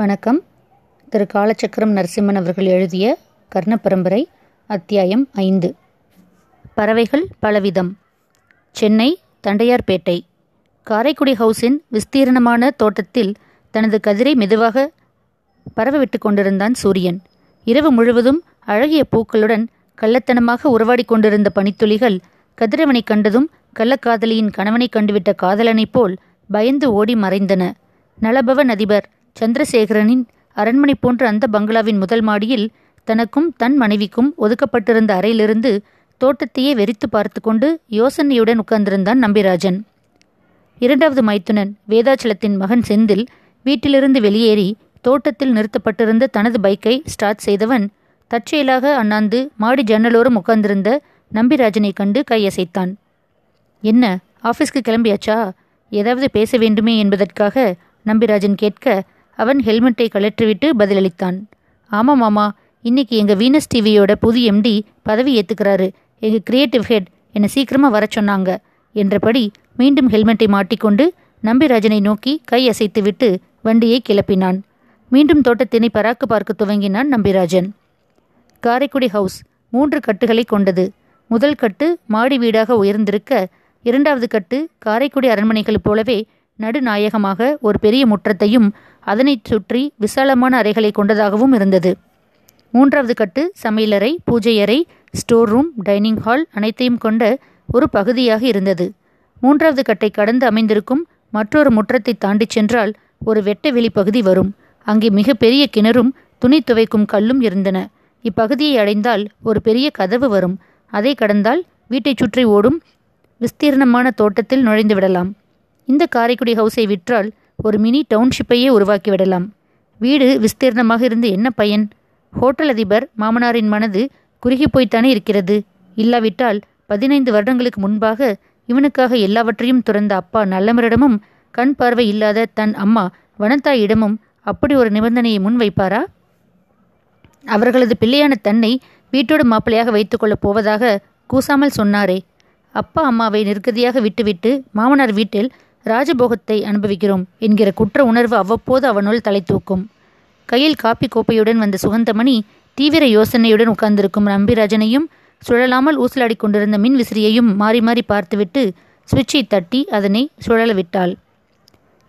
வணக்கம். திரு. காலச்சக்கரம் நரசிம்மன் அவர்கள் எழுதிய கர்ண பரம்பரை அத்தியாயம் ஐந்து. பறவைகள் பலவிதம். சென்னை தண்டையார்பேட்டை. காரைக்குடி ஹவுஸின் விஸ்தீரணமான தோட்டத்தில் தனது கதிரை மெதுவாக பரவவிட்டு கொண்டிருந்தான் சூரியன். இரவு முழுவதும் அழகிய பூக்களுடன் கள்ளத்தனமாக உறவாடி கொண்டிருந்த பனித்துளிகள் கதிரவனை கண்டதும் கள்ளக்காதலியின் கணவனை கண்டுவிட்ட காதலனைப் போல் பயந்து ஓடி மறைந்தன. நலபவன் அதிபர் சந்திரசேகரனின் அரண்மனை போன்ற அந்த பங்களாவின் முதல் மாடியில் தனக்கும் தன் மனைவிக்கும் ஒதுக்கப்பட்டிருந்த அறையிலிருந்து தோட்டத்தையே வெறித்து பார்த்து கொண்டு யோசனையுடன் உட்கார்ந்திருந்தான் நம்பிராஜன். இரண்டாவது மைத்துனன் வேதாச்சலத்தின் மகன் செந்தில் வீட்டிலிருந்து வெளியேறி தோட்டத்தில் நிறுத்தப்பட்டிருந்த தனது பைக்கை ஸ்டார்ட் செய்தவன் தற்செயலாக அண்ணாந்து மாடி ஜன்னலோரம் உட்கார்ந்திருந்த நம்பிராஜனை கண்டு கையசைத்தான். என்ன ஆஃபீஸ்க்கு கிளம்பியாச்சா? ஏதாவது பேச வேண்டுமே என்பதற்காக நம்பிராஜன் கேட்க அவன் ஹெல்மெட்டை கழற்றிவிட்டு பதிலளித்தான். ஆமாம் மாமா. இன்னைக்கு எங்கள் வீனஸ் டிவியோட புது எம்டி பதவி ஏற்றுக்கிறாரு எங்கள் கிரியேட்டிவ் ஹெட் என்னை சீக்கிரமாக வர சொன்னாங்க என்றபடி மீண்டும் ஹெல்மெட்டை மாட்டிக்கொண்டு நம்பிராஜனை நோக்கி கை அசைத்துவிட்டு வண்டியை கிளப்பினான். மீண்டும் தோட்டத்தினை பராக்கு பார்க்க துவங்கினான் நம்பிராஜன். காரைக்குடி ஹவுஸ் மூன்று கட்டுகளை கொண்டது. முதல் கட்டு மாடி வீடாக உயர்ந்திருக்க இரண்டாவது கட்டு காரைக்குடி அரண்மனைகள் போலவே நடுநாயகமாக ஒரு பெரிய முற்றத்தையும் அதனைச் சுற்றி விசாலமான அறைகளை கொண்டதாகவும் இருந்தது. மூன்றாவது கட்டு சமையலறை பூஜையறை ஸ்டோர் ரூம் டைனிங் ஹால் அனைத்தையும் கொண்ட ஒரு பகுதியாக இருந்தது. மூன்றாவது கட்டை கடந்து அமைந்திருக்கும் மற்றொரு முற்றத்தை தாண்டிச் சென்றால் ஒரு வெட்ட வெளி பகுதி வரும். அங்கே மிக பெரிய கிணறும் துணி துவைக்கும் கல்லும் இருந்தன. இப்பகுதியை அடைந்தால் ஒரு பெரிய கதவு வரும். அதை கடந்தால் வீட்டைச் சுற்றி ஓடும் விஸ்தீர்ணமான தோட்டத்தில் நுழைந்து விடலாம். இந்த காரைக்குடி ஹவுஸை விற்றால் ஒரு மினி டவுன்ஷிப்பையே உருவாக்கிவிடலாம். வீடு விஸ்தீர்ணமாக இருந்து என்ன பயன்? ஹோட்டல் அதிபர் மாமனாரின் மனது குறுகி போய்த்தானே இருக்கிறது. இல்லாவிட்டால் பதினைந்து வருடங்களுக்கு முன்பாக இவனுக்காக எல்லாவற்றையும் துறந்த அப்பா நல்லமரிடமும் கண் பார்வை இல்லாத தன் அம்மா வனத்தாயிடமும் அப்படி ஒரு நிபந்தனையை முன்வைப்பாரா? அவர்களது பிள்ளையான தன்னை வீட்டோடு மாப்பிள்ளையாக வைத்துக்கொள்ளப் போவதாக கூசாமல் சொன்னாரே. அப்பா அம்மாவை நிர்கதியாக விட்டுவிட்டு மாமனார் வீட்டில் ராஜபோகத்தை அனுபவிக்கிறோம் என்கிற குற்ற உணர்வு அவ்வப்போது அவனுள் தலை தூக்கும் கையில் காப்பி கோப்பையுடன் வந்த சுகந்தமணி தீவிர யோசனையுடன் உட்கார்ந்திருக்கும் நம்பிராஜனையும் சுழலாமல் ஊசலாடி கொண்டிருந்த மின் விசிறியையும் மாறி மாறி பார்த்துவிட்டு சுவிட்சை தட்டி அதனை சுழல விட்டாள்.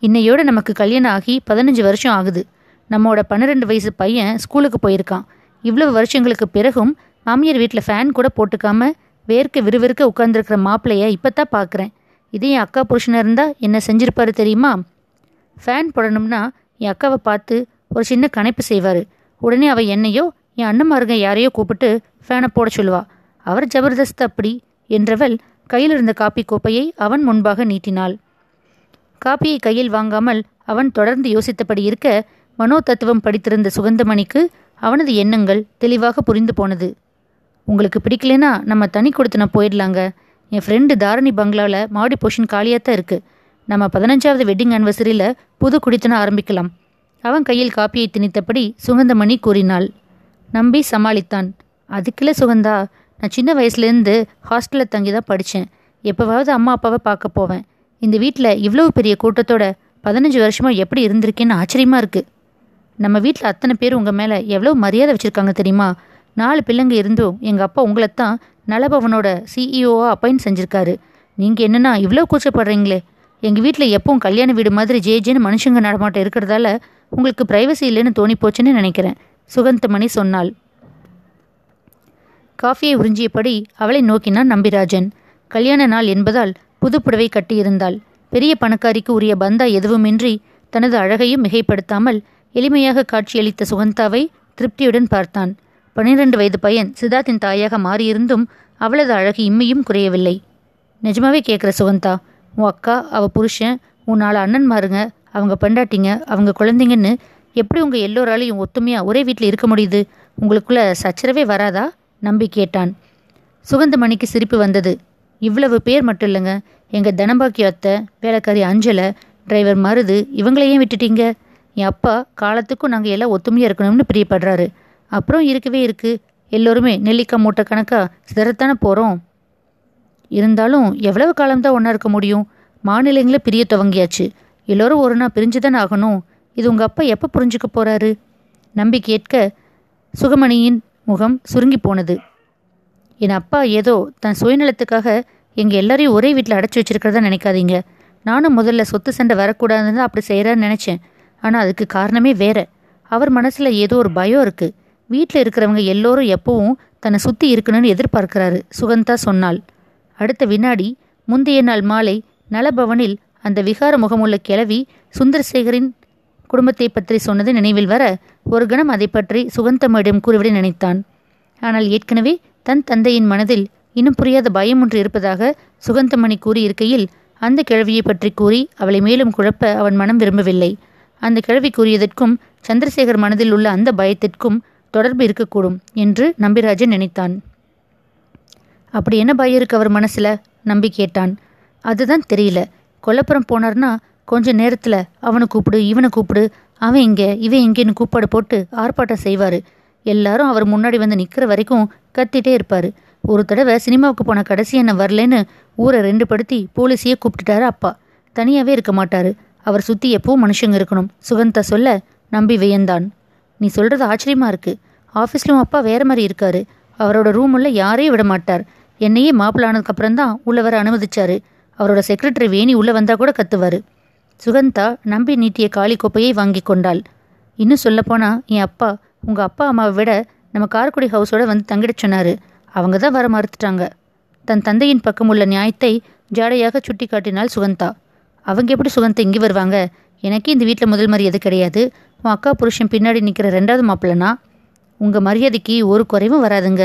இன்னையோட நமக்கு கல்யாணம் ஆகி பதினஞ்சு வருஷம் ஆகுது. நம்மோட பன்னிரெண்டு வயசு பையன் ஸ்கூலுக்கு போயிருக்கான். இவ்வளவு வருஷங்களுக்கு பிறகும் மாமியார் வீட்டில் ஃபேன் கூட போட்டுக்காம வேர்க்க விறுவிறுக்க உட்கார்ந்துருக்கிற மாப்பிள்ளைய இப்போ தான் பார்க்குறேன் இதே என் அக்கா புருஷனாக இருந்தால் என்ன செஞ்சிருப்பாரு தெரியுமா? ஃபேன் போடணும்னா என் அக்காவை பார்த்து ஒரு சின்ன கணைப்பு செய்வார். உடனே அவள் என்னையோ என் அண்ணன்மாருங்க யாரையோ கூப்பிட்டு ஃபேனை போட சொல்லுவா. அவர் ஜபர்தஸ்த் அப்படி என்றவள் கையில் இருந்த காப்பி கோப்பையை அவன் முன்பாக நீட்டினாள். காப்பியை கையில் வாங்காமல் அவன் தொடர்ந்து யோசித்தபடி இருக்க மனோ தத்துவம் படித்திருந்த சுகந்தமணிக்கு அவனது எண்ணங்கள் தெளிவாக புரிந்து போனது. உங்களுக்கு பிடிக்கலனா நம்ம தனி கொடுத்துன போயிடலாங்க. என் ஃப்ரெண்டு தாரணி பங்களாவில் மாடி போர்ஷன் காலியாக தான் இருக்குது நம்ம பதினஞ்சாவது வெட்டிங் ஆனிவர்சரியில் புது குடித்தனம் ஆரம்பிக்கலாம். அவன் கையில் காப்பியை திணித்தபடி சுகந்தமணி கூறினாள். நம்பி சமாளித்தான். அதுக்கில்ல சுகந்தா நான் சின்ன வயசுலேருந்து ஹாஸ்டலில் தங்கி தான் படித்தேன் எப்போவாவது அம்மா அப்பாவை பார்க்க போவேன். இந்த வீட்டில் இவ்வளவு பெரிய கூட்டத்தோட பதினஞ்சு வருஷமாக எப்படி இருந்திருக்கேன்னு ஆச்சரியமாக இருக்குது நம்ம வீட்டில் அத்தனை பேர் உங்கள் மேலே எவ்வளோ மரியாதை வச்சுருக்காங்க தெரியுமா? நாலு பிள்ளைங்க இருந்தும் எங்கள் அப்பா உங்களை தான் நலபவனோட சிஇஓவாக அப்பாயின்ட் செஞ்சுருக்காரு. நீங்கள் என்னென்னா இவ்வளோ கூச்சப்படுறீங்களே. எங்கள் வீட்டில் எப்பவும் கல்யாண வீடு மாதிரி ஜே ஜேன்னு மனுஷங்க நடமாட்டம் இருக்கிறதால உங்களுக்கு ப்ரைவசி இல்லைன்னு தோணி போச்சுன்னு நினைக்கிறேன் சுகந்தமணி சொன்னாள். காஃபியை உறிஞ்சியபடி அவளை நோக்கினான் நம்பிராஜன். கல்யாண நாள் என்பதால் புதுப்புடவை கட்டியிருந்தாள். பெரிய பணக்காரிக்கு உரிய பந்தா எதுவுமின்றி தனது அழகையும் மிகைப்படுத்தாமல் எளிமையாக காட்சியளித்த சுகந்தாவை திருப்தியுடன் பார்த்தான். பன்னிரண்டு வயது பையன் சித்தார்த்தின் தாயாக மாறியிருந்தும் அவளது அழகு இம்மையும் குறையவில்லை. நிஜமாவே கேட்குற சுகந்தா உன் அக்கா அவ புருஷன் உன் நாலு அண்ணன்மாருங்க அவங்க பெண்டாட்டிங்க அவங்க குழந்தைங்கன்னு எப்படி உங்கள் எல்லோராலையும் ஒத்துமையாக ஒரே வீட்டில் இருக்க முடியுது? உங்களுக்குள்ள சச்சரவே வராதா? நம்பி கேட்டான். சுகந்தமணிக்கு சிரிப்பு வந்தது. இவ்வளவு பேர் மட்டும் இல்லைங்க. எங்கள் தனபாக்கிய அத்தை வேலைக்காரி அஞ்சலை டிரைவர் மருது இவங்களையும் விட்டுட்டீங்க? என் அப்பா காலத்துக்கும் நாங்கள் எல்லாம் ஒத்துமையாக இருக்கணும்னு பிரியப்படுறாரு. அப்புறம் இருக்கவே இருக்குது எல்லோருமே நெல்லிக்காய் மூட்டை கணக்காக சிதறத்தானே போகிறோம் இருந்தாலும் எவ்வளவு காலம்தான் ஒன்றா இருக்க முடியும்? மாநிலங்களே பிரிய துவங்கியாச்சு. எல்லோரும் ஒரு நாள் பிரிஞ்சு தானே ஆகணும். இது உங்கள் அப்பா எப்போ புரிஞ்சுக்க போகிறாரு நம்பி கேட்க சுகமணியின் முகம் சுருங்கி போனது. என் அப்பா ஏதோ தன் சுயநலத்துக்காக எங்கள் எல்லாரையும் ஒரே வீட்டில் அடைச்சி வச்சிருக்கிறதா நினைக்காதீங்க. நானும் முதல்ல சொத்து சண்டை வரக்கூடாதுன்னு தான் அப்படி செய்கிறான்னு நினச்சேன். ஆனால் அதுக்கு காரணமே வேற. அவர் மனசில் ஏதோ ஒரு பயம் இருக்குது வீட்டில் இருக்கிறவங்க எல்லோரும் எப்பவும் தன்னை சுற்றி இருக்கணும்னு எதிர்பார்க்கிறாரு. சுகந்தா சொன்னாள். அடுத்த வினாடி முந்தைய நாள் மாலை நலபவனில் அந்த விகார முகமுள்ள கிழவி சுந்தரசேகரின் குடும்பத்தை பற்றி சொன்னது நினைவில் வர ஒரு கணம் அதை பற்றி சுகந்தம்மிடம் கூறிவிட நினைத்தான். ஆனால் ஏற்கனவே தன் தந்தையின் மனதில் இன்னும் புரியாத பயம் ஒன்று இருப்பதாக சுகந்தமணி கூறியிருக்கையில் அந்த கிழவியை பற்றி கூறி அவளை மேலும் குழப்ப அவன் மனம் விரும்பவில்லை. அந்த கிழவி கூறியதற்கும் சந்திரசேகர் மனதில் உள்ள அந்த பயத்திற்கும் தொடர்பு இருக்கக்கூடும் என்று நம்பிராஜன் நினைத்தான். அப்படி என்ன பயம் இருக்கு அவர் மனசில்? நம்பி கேட்டான். அதுதான் தெரியல. கொல்லப்புறம் போனார்னா கொஞ்ச நேரத்தில் அவனை கூப்பிடு இவனை கூப்பிடு அவன் இங்கே இவன் இங்கேன்னு கூப்பாடு போட்டு ஆர்ப்பாட்டம் செய்வார். எல்லாரும் அவர் முன்னாடி வந்து நிற்கிற வரைக்கும் கத்திட்டே இருப்பார். ஒரு தடவை சினிமாவுக்கு போன கடைசி என்ன வரலன்னு ஊரை ரெண்டு படுத்தி போலீஸையே கூப்பிட்டுட்டாரு அப்பா. தனியாகவே இருக்க மாட்டார். அவர் சுற்றி எப்பவும் மனுஷங்க இருக்கணும். சுகந்தா சொல்ல நம்பி வியந்தான். நீ சொல்றது ஆச்சரியமா இருக்கு. ஆஃபீஸ்லயும் அப்பா வேற மாதிரி இருக்காரு. அவரோட ரூம் உள்ள யாரையும் விட மாட்டார். என்னையே மாப்பிள்ளானதுக்கு அப்புறம் தான் உள்ள வர அனுமதிச்சாரு. அவரோட செக்ரட்டரி வேணி உள்ள வந்தா கூட கத்துவாரு. சுகந்தா நம்பி நீட்டிய காளி கோப்பையை வாங்கி கொண்டாள். இன்னும் சொல்லப்போனா என் அப்பா உங்க அப்பா அம்மாவை விட நம்ம காரக்குடி ஹவுஸோட வந்து தங்கிட சொன்னாரு. அவங்க தான் வர மறுத்துட்டாங்க. தன் தந்தையின் பக்கம் உள்ள நியாயத்தை ஜாடையாக சுட்டி காட்டினாள் சுகந்தா. அவங்க எப்படி சுகந்தா இங்கே வருவாங்க? எனக்கே இந்த வீட்டில் முதல் மரியாதை கிடையாது. உன் அக்கா புருஷன் பின்னாடி நிற்கிற ரெண்டாவது மாப்பிள்ளனா உங்கள் மரியாதைக்கு ஒரு குறைவும் வராதுங்க.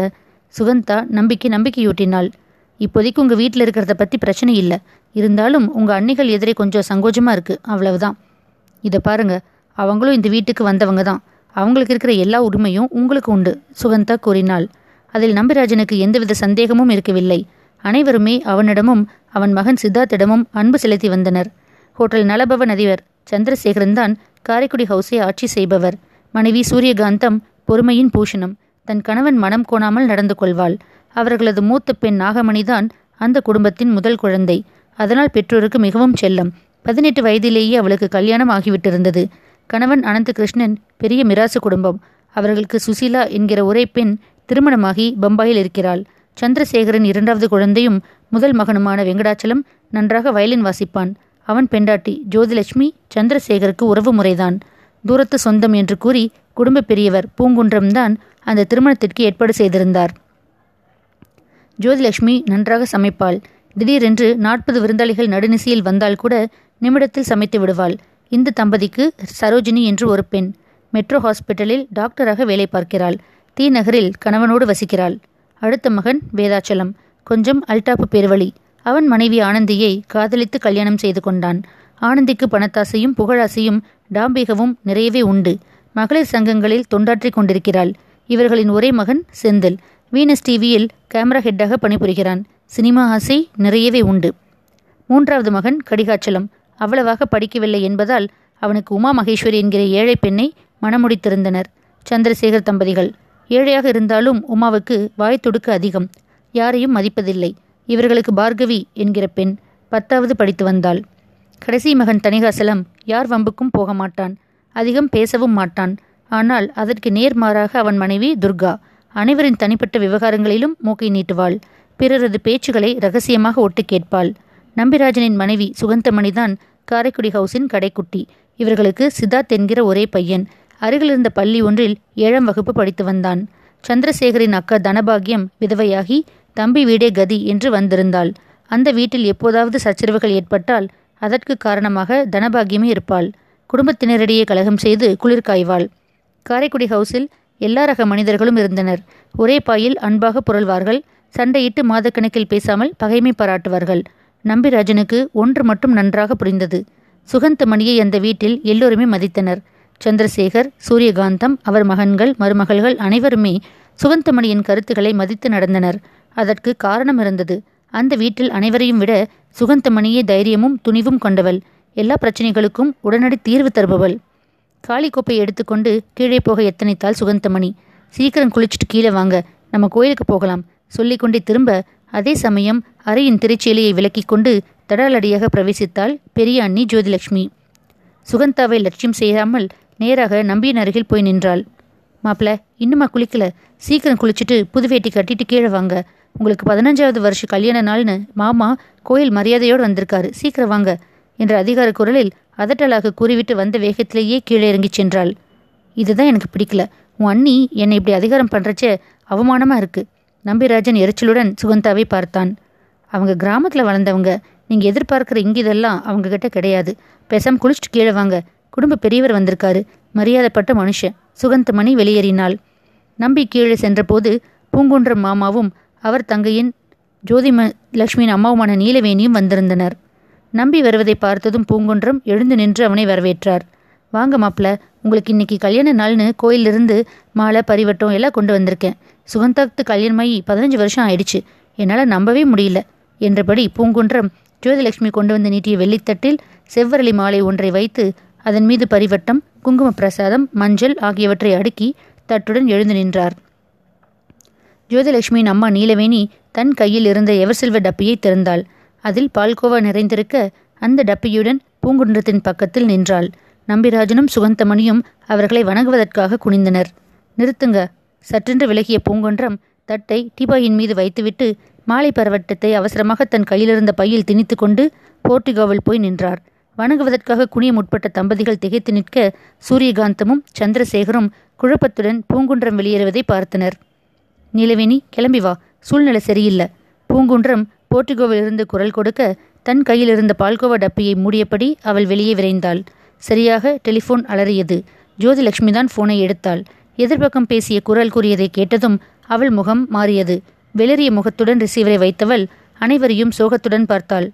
சுகந்தா நம்பிக்கை நம்பிக்கையூட்டினாள். இப்போதைக்கு உங்கள் வீட்டில் இருக்கிறத பற்றி பிரச்சனை இல்லை. இருந்தாலும் உங்கள் அன்னிகள் எதிரே கொஞ்சம் சங்கோஜமாக இருக்குது அவ்வளவுதான். இதை பாருங்க. அவங்களும் இந்த வீட்டுக்கு வந்தவங்க தான். அவங்களுக்கு இருக்கிற எல்லா உரிமையும் உங்களுக்கு உண்டு சுகந்தா கூறினாள். அதில் நம்பிராஜனுக்கு எந்தவித சந்தேகமும் இருக்கவில்லை. அனைவருமே அவனிடமும் அவன் மகன் சித்தார்த்திடமும் அன்பு செலுத்தி வந்தனர். ஹோட்டல் நலபவன் அதிபர் சந்திரசேகரன் தான் காரைக்குடி ஹவுஸை ஆட்சி செய்பவர். மனைவி சூரியகாந்தம் பொறுமையின் பூஷணம். தன் கணவன் மனம் கோணாமல் நடந்து கொள்வாள். அவர்களது மூத்த பெண் நாகமணிதான் அந்த குடும்பத்தின் முதல் குழந்தை. அதனால் பெற்றோருக்கு மிகவும் செல்லம். பதினெட்டு வயதிலேயே அவளுக்கு கல்யாணம் ஆகிவிட்டிருந்தது. கணவன் அனந்த கிருஷ்ணன் பெரிய மிராசு குடும்பம். அவர்களுக்கு சுசீலா என்கிற ஒரே பெண் திருமணமாகி பம்பாயில் இருக்கிறாள். சந்திரசேகரன் இரண்டாவது குழந்தையும் முதல் மகனுமான வெங்கடாச்சலம் நன்றாக வயலின் வாசிப்பான். அவன் பெண்டாட்டி ஜோதிலட்சுமி சந்திரசேகருக்கு உறவு முறைதான். தூரத்து சொந்தம் என்று கூறி குடும்ப பெரியவர் பூங்குன்றம்தான் அந்த திருமணத்திற்கு ஏற்பாடு செய்திருந்தார். ஜோதிலட்சுமி நன்றாக சமைப்பாள். திடீரென்று நாற்பது விருந்தாளிகள் நடுநிசையில் வந்தால் கூட நிமிடத்தில் சமைத்து விடுவாள். இந்த தம்பதிக்கு சரோஜினி என்று ஒரு பெண். மெட்ரோ ஹாஸ்பிட்டலில் டாக்டராக வேலை பார்க்கிறாள். தீநகரில் கணவனோடு வசிக்கிறாள். அடுத்த மகன் வேதாச்சலம். கொஞ்சம் அல்டாப்பு பேர்வழி. அவன் மனைவி ஆனந்தியை காதலித்து கல்யாணம் செய்து கொண்டான். ஆனந்திக்கு பணத்தாசையும் புகழாசையும் டாம்பிகவும் நிறையவே உண்டு. மகளிர் சங்கங்களில் தொண்டாற்றிக் கொண்டிருக்கிறாள். இவர்களின் ஒரே மகன் செந்தில். வீனஸ் டிவியில் கேமரா ஹெட்டாக பணிபுரிகிறான். சினிமா ஆசை நிறையவே உண்டு. மூன்றாவது மகன் கடிகாச்சலம். அவ்வளவாக படிக்கவில்லை என்பதால் அவனுக்கு உமா மகேஸ்வரி என்கிற ஏழை பெண்ணை மணமுடித்திருந்தனர். சந்திரசேகர் தம்பதிகள். ஏழையாக இருந்தாலும் உமாவுக்கு வாய் துடுக்கு அதிகம். யாரையும் மதிப்பதில்லை. இவர்களுக்கு பார்கவி என்கிற பெண் பத்தாவது படித்து வந்தாள். கடைசி மகன் தணிகாசலம் யார் வம்புக்கும் போக மாட்டான். அதிகம் பேசவும் மாட்டான். ஆனால் அதற்கு நேர்மாறாக அவன் மனைவி துர்கா அனைவரின் தனிப்பட்ட விவகாரங்களிலும் மூக்கை நீட்டுவாள். பிறரது பேச்சுகளை ரகசியமாக ஒட்டு கேட்பாள். நம்பிராஜனின் மனைவி சுகந்தமணிதான் காரைக்குடி ஹவுஸின் கடைக்குட்டி. இவர்களுக்கு சித்தார்த் என்கிற ஒரே பையன். அருகிலிருந்த பள்ளி ஒன்றில் ஏழாம் வகுப்பு படித்து வந்தான். சந்திரசேகரின் அக்கா தனபாகியம் விதவையாகி தம்பி வீடே கதி என்று வந்திருந்தாள். அந்த வீட்டில் எப்போதாவது சச்சரவுகள் ஏற்பட்டால் அதற்கு காரணமாக தனபாகியமே இருப்பாள். குடும்பத்தினரிடையே கலகம் செய்து குளிர் காய்வாள். காரைக்குடி ஹவுஸில் எல்லா ரக மனிதர்களும் இருந்தனர். ஒரே பாயில் அன்பாக புரள்வார்கள். சண்டையிட்டு மாதக்கணக்கில் பேசாமல் பகைமை பாராட்டுவார்கள். நம்பிராஜனுக்கு ஒன்று மட்டும் நன்றாக புரிந்தது. சுகந்தமணியை அந்த வீட்டில் எல்லோருமே மதித்தனர். சந்திரசேகர் சூரியகாந்தம் அவர் மகன்கள் மருமகள்கள் அனைவருமே சுகந்தமணியின் கருத்துக்களை மதித்து நடந்தனர். அதற்கு காரணம் இருந்தது. அந்த வீட்டில் அனைவரையும் விட சுகந்தமணியே தைரியமும் துணிவும் கொண்டவள். எல்லா பிரச்சனைகளுக்கும் உடனடி தீர்வு தருபவள். காளி கோப்பை எடுத்துக்கொண்டு கீழே போக எத்தனைத்தாள் சுகந்தமணி? சீக்கிரம் குளிச்சுட்டு கீழே வாங்க. நம்ம கோயிலுக்கு போகலாம். சொல்லிக்கொண்டே திரும்ப அதே சமயம் அறையின் திரைச்சேலையை விலக்கிக் கொண்டு தடாலடியாக பிரவேசித்தாள் பெரிய அண்ணி ஜோதிலட்சுமி சுகந்தாவை லட்சியம் செய்யாமல் நேராக நம்பியின் அருகில் போய் நின்றாள். மாப்பிள இன்னுமா குளிக்கல? சீக்கிரம் குளிச்சுட்டு புது வேட்டி கட்டிட்டு கீழே வாங்க. உங்களுக்கு பதினஞ்சாவது வருஷ கல்யாண நாள்னு மாமா கோயில் மரியாதையோடு வந்திருக்காரு. சீக்கிரம் வாங்க என்ற அதிகார குரலில் அதட்டலாக கூறிவிட்டு வந்த வேகத்திலேயே கீழே இறங்கி சென்றாள். இதுதான் எனக்கு பிடிக்கல. உன் அண்ணி என்னை இப்படி அதிகாரம் பண்ணுறச்சே அவமானமாக இருக்கு. நம்பிராஜன் எரிச்சலுடன் சுகந்தாவை பார்த்தான். அவங்க கிராமத்தில் வளர்ந்தவங்க. நீங்கள் எதிர்பார்க்குற இங்க இதெல்லாம் அவங்க கிட்ட கிடையாது. பேசாம குளிச்சுட்டு கீழே வாங்க. குடும்ப பெரியவர் வந்திருக்காரு. மரியாதைப்பட்ட மனுஷன். சுகந்தமணி வெளியேறினாள். நம்பி கீழே சென்றபோது பூங்குன்றம் மாமாவும் அவர் தங்கையின் ஜோதிம லக்ஷ்மியின் அம்மாவுமான நீலவேணியும் வந்திருந்தனர். நம்பி வருவதை பார்த்ததும் பூங்குன்றம் எழுந்து நின்று அவனை வரவேற்றார். வாங்க மாப்பிள உங்களுக்கு இன்னைக்கு கல்யாண நாள்னு கோயிலிருந்து மாலை பரிவட்டம் எல்லாம் கொண்டு வந்திருக்கேன். சுகந்தாக்கு கல்யாணமாயி பதினஞ்சு வருஷம் ஆயிடுச்சு. என்னால் நம்பவே முடியல என்றபடி பூங்குன்றம் ஜோதிலட்சுமி கொண்டு வந்து நீட்டிய வெள்ளித்தட்டில் செவ்வரளி மாலை ஒன்றை வைத்து அதன் மீது பரிவட்டம் குங்கும பிரசாதம் மஞ்சள் ஆகியவற்றை அடுக்கி தட்டுடன் எழுந்து நின்றார். ஜோதிலட்சுமியின் அம்மா நீலவேணி தன் கையில் இருந்த எவர்சில்வ டப்பியை திறந்தாள். அதில் பால்கோவா நிறைந்திருக்க அந்த டப்பியுடன் பூங்குன்றத்தின் பக்கத்தில் நின்றாள். நம்பிராஜனும் சுகந்தமணியும் அவர்களை வணங்குவதற்காக குனிந்தனர். நிறுத்துங்க. சற்றென்று விலகிய பூங்குன்றம் தட்டை டிபாயின் மீது வைத்துவிட்டு மாலை பரவட்டத்தை அவசரமாக தன் கையிலிருந்த பையில் திணித்து கொண்டு போர்ட்டிகோவில் போய் நின்றார். வணங்குவதற்காக குனிய முற்பட்ட தம்பதிகள் திகைத்து நிற்க சூரியகாந்தமும் சந்திரசேகரும் குழப்பத்துடன் பூங்குன்றம் வெளியேறுவதை பார்த்தனர். நிலவினி கிளம்பி வா. சூழ்நிலை சரியில்லை. பூங்குன்றம் போர்ட்டிகோவிலிருந்து குரல் கொடுக்க தன் கையில் இருந்த பால்கோவா டப்பியை மூடியபடி அவள் வெளியே விரைந்தாள். சரியாக டெலிஃபோன் அலறியது. ஜோதிலட்சுமி தான் போனை எடுத்தாள். எதிர்பக்கம் பேசிய குரல் கூறியதை கேட்டதும் அவள் முகம் மாறியது. வெளிரிய முகத்துடன் ரிசீவரை வைத்தவள் அனைவரையும் சோகத்துடன் பார்த்தாள்.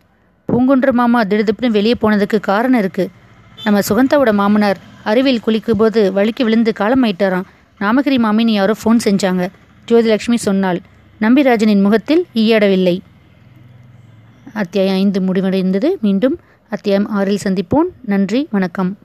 பூங்குன்ற மாமா திடுதிப்புன்னு வெளியே போனதுக்கு காரணம் இருக்கு. நம்ம சுகந்தாவோட மாமனார் அருவியில் குளிக்கும் போது வழுக்கி விழுந்து காலமாயிட்டாராம் நாமகிரி மாமின்னு யாரோ ஃபோன் செஞ்சாங்க. ஜோதிலட்சுமி சொன்னாள் நம்பிராஜனின் முகத்தில் ஈயாடவில்லை. அத்தியாயம் ஐந்து முடிவடைந்தது. மீண்டும் அத்தியாயம் ஆறில் சந்திப்போம். நன்றி வணக்கம்.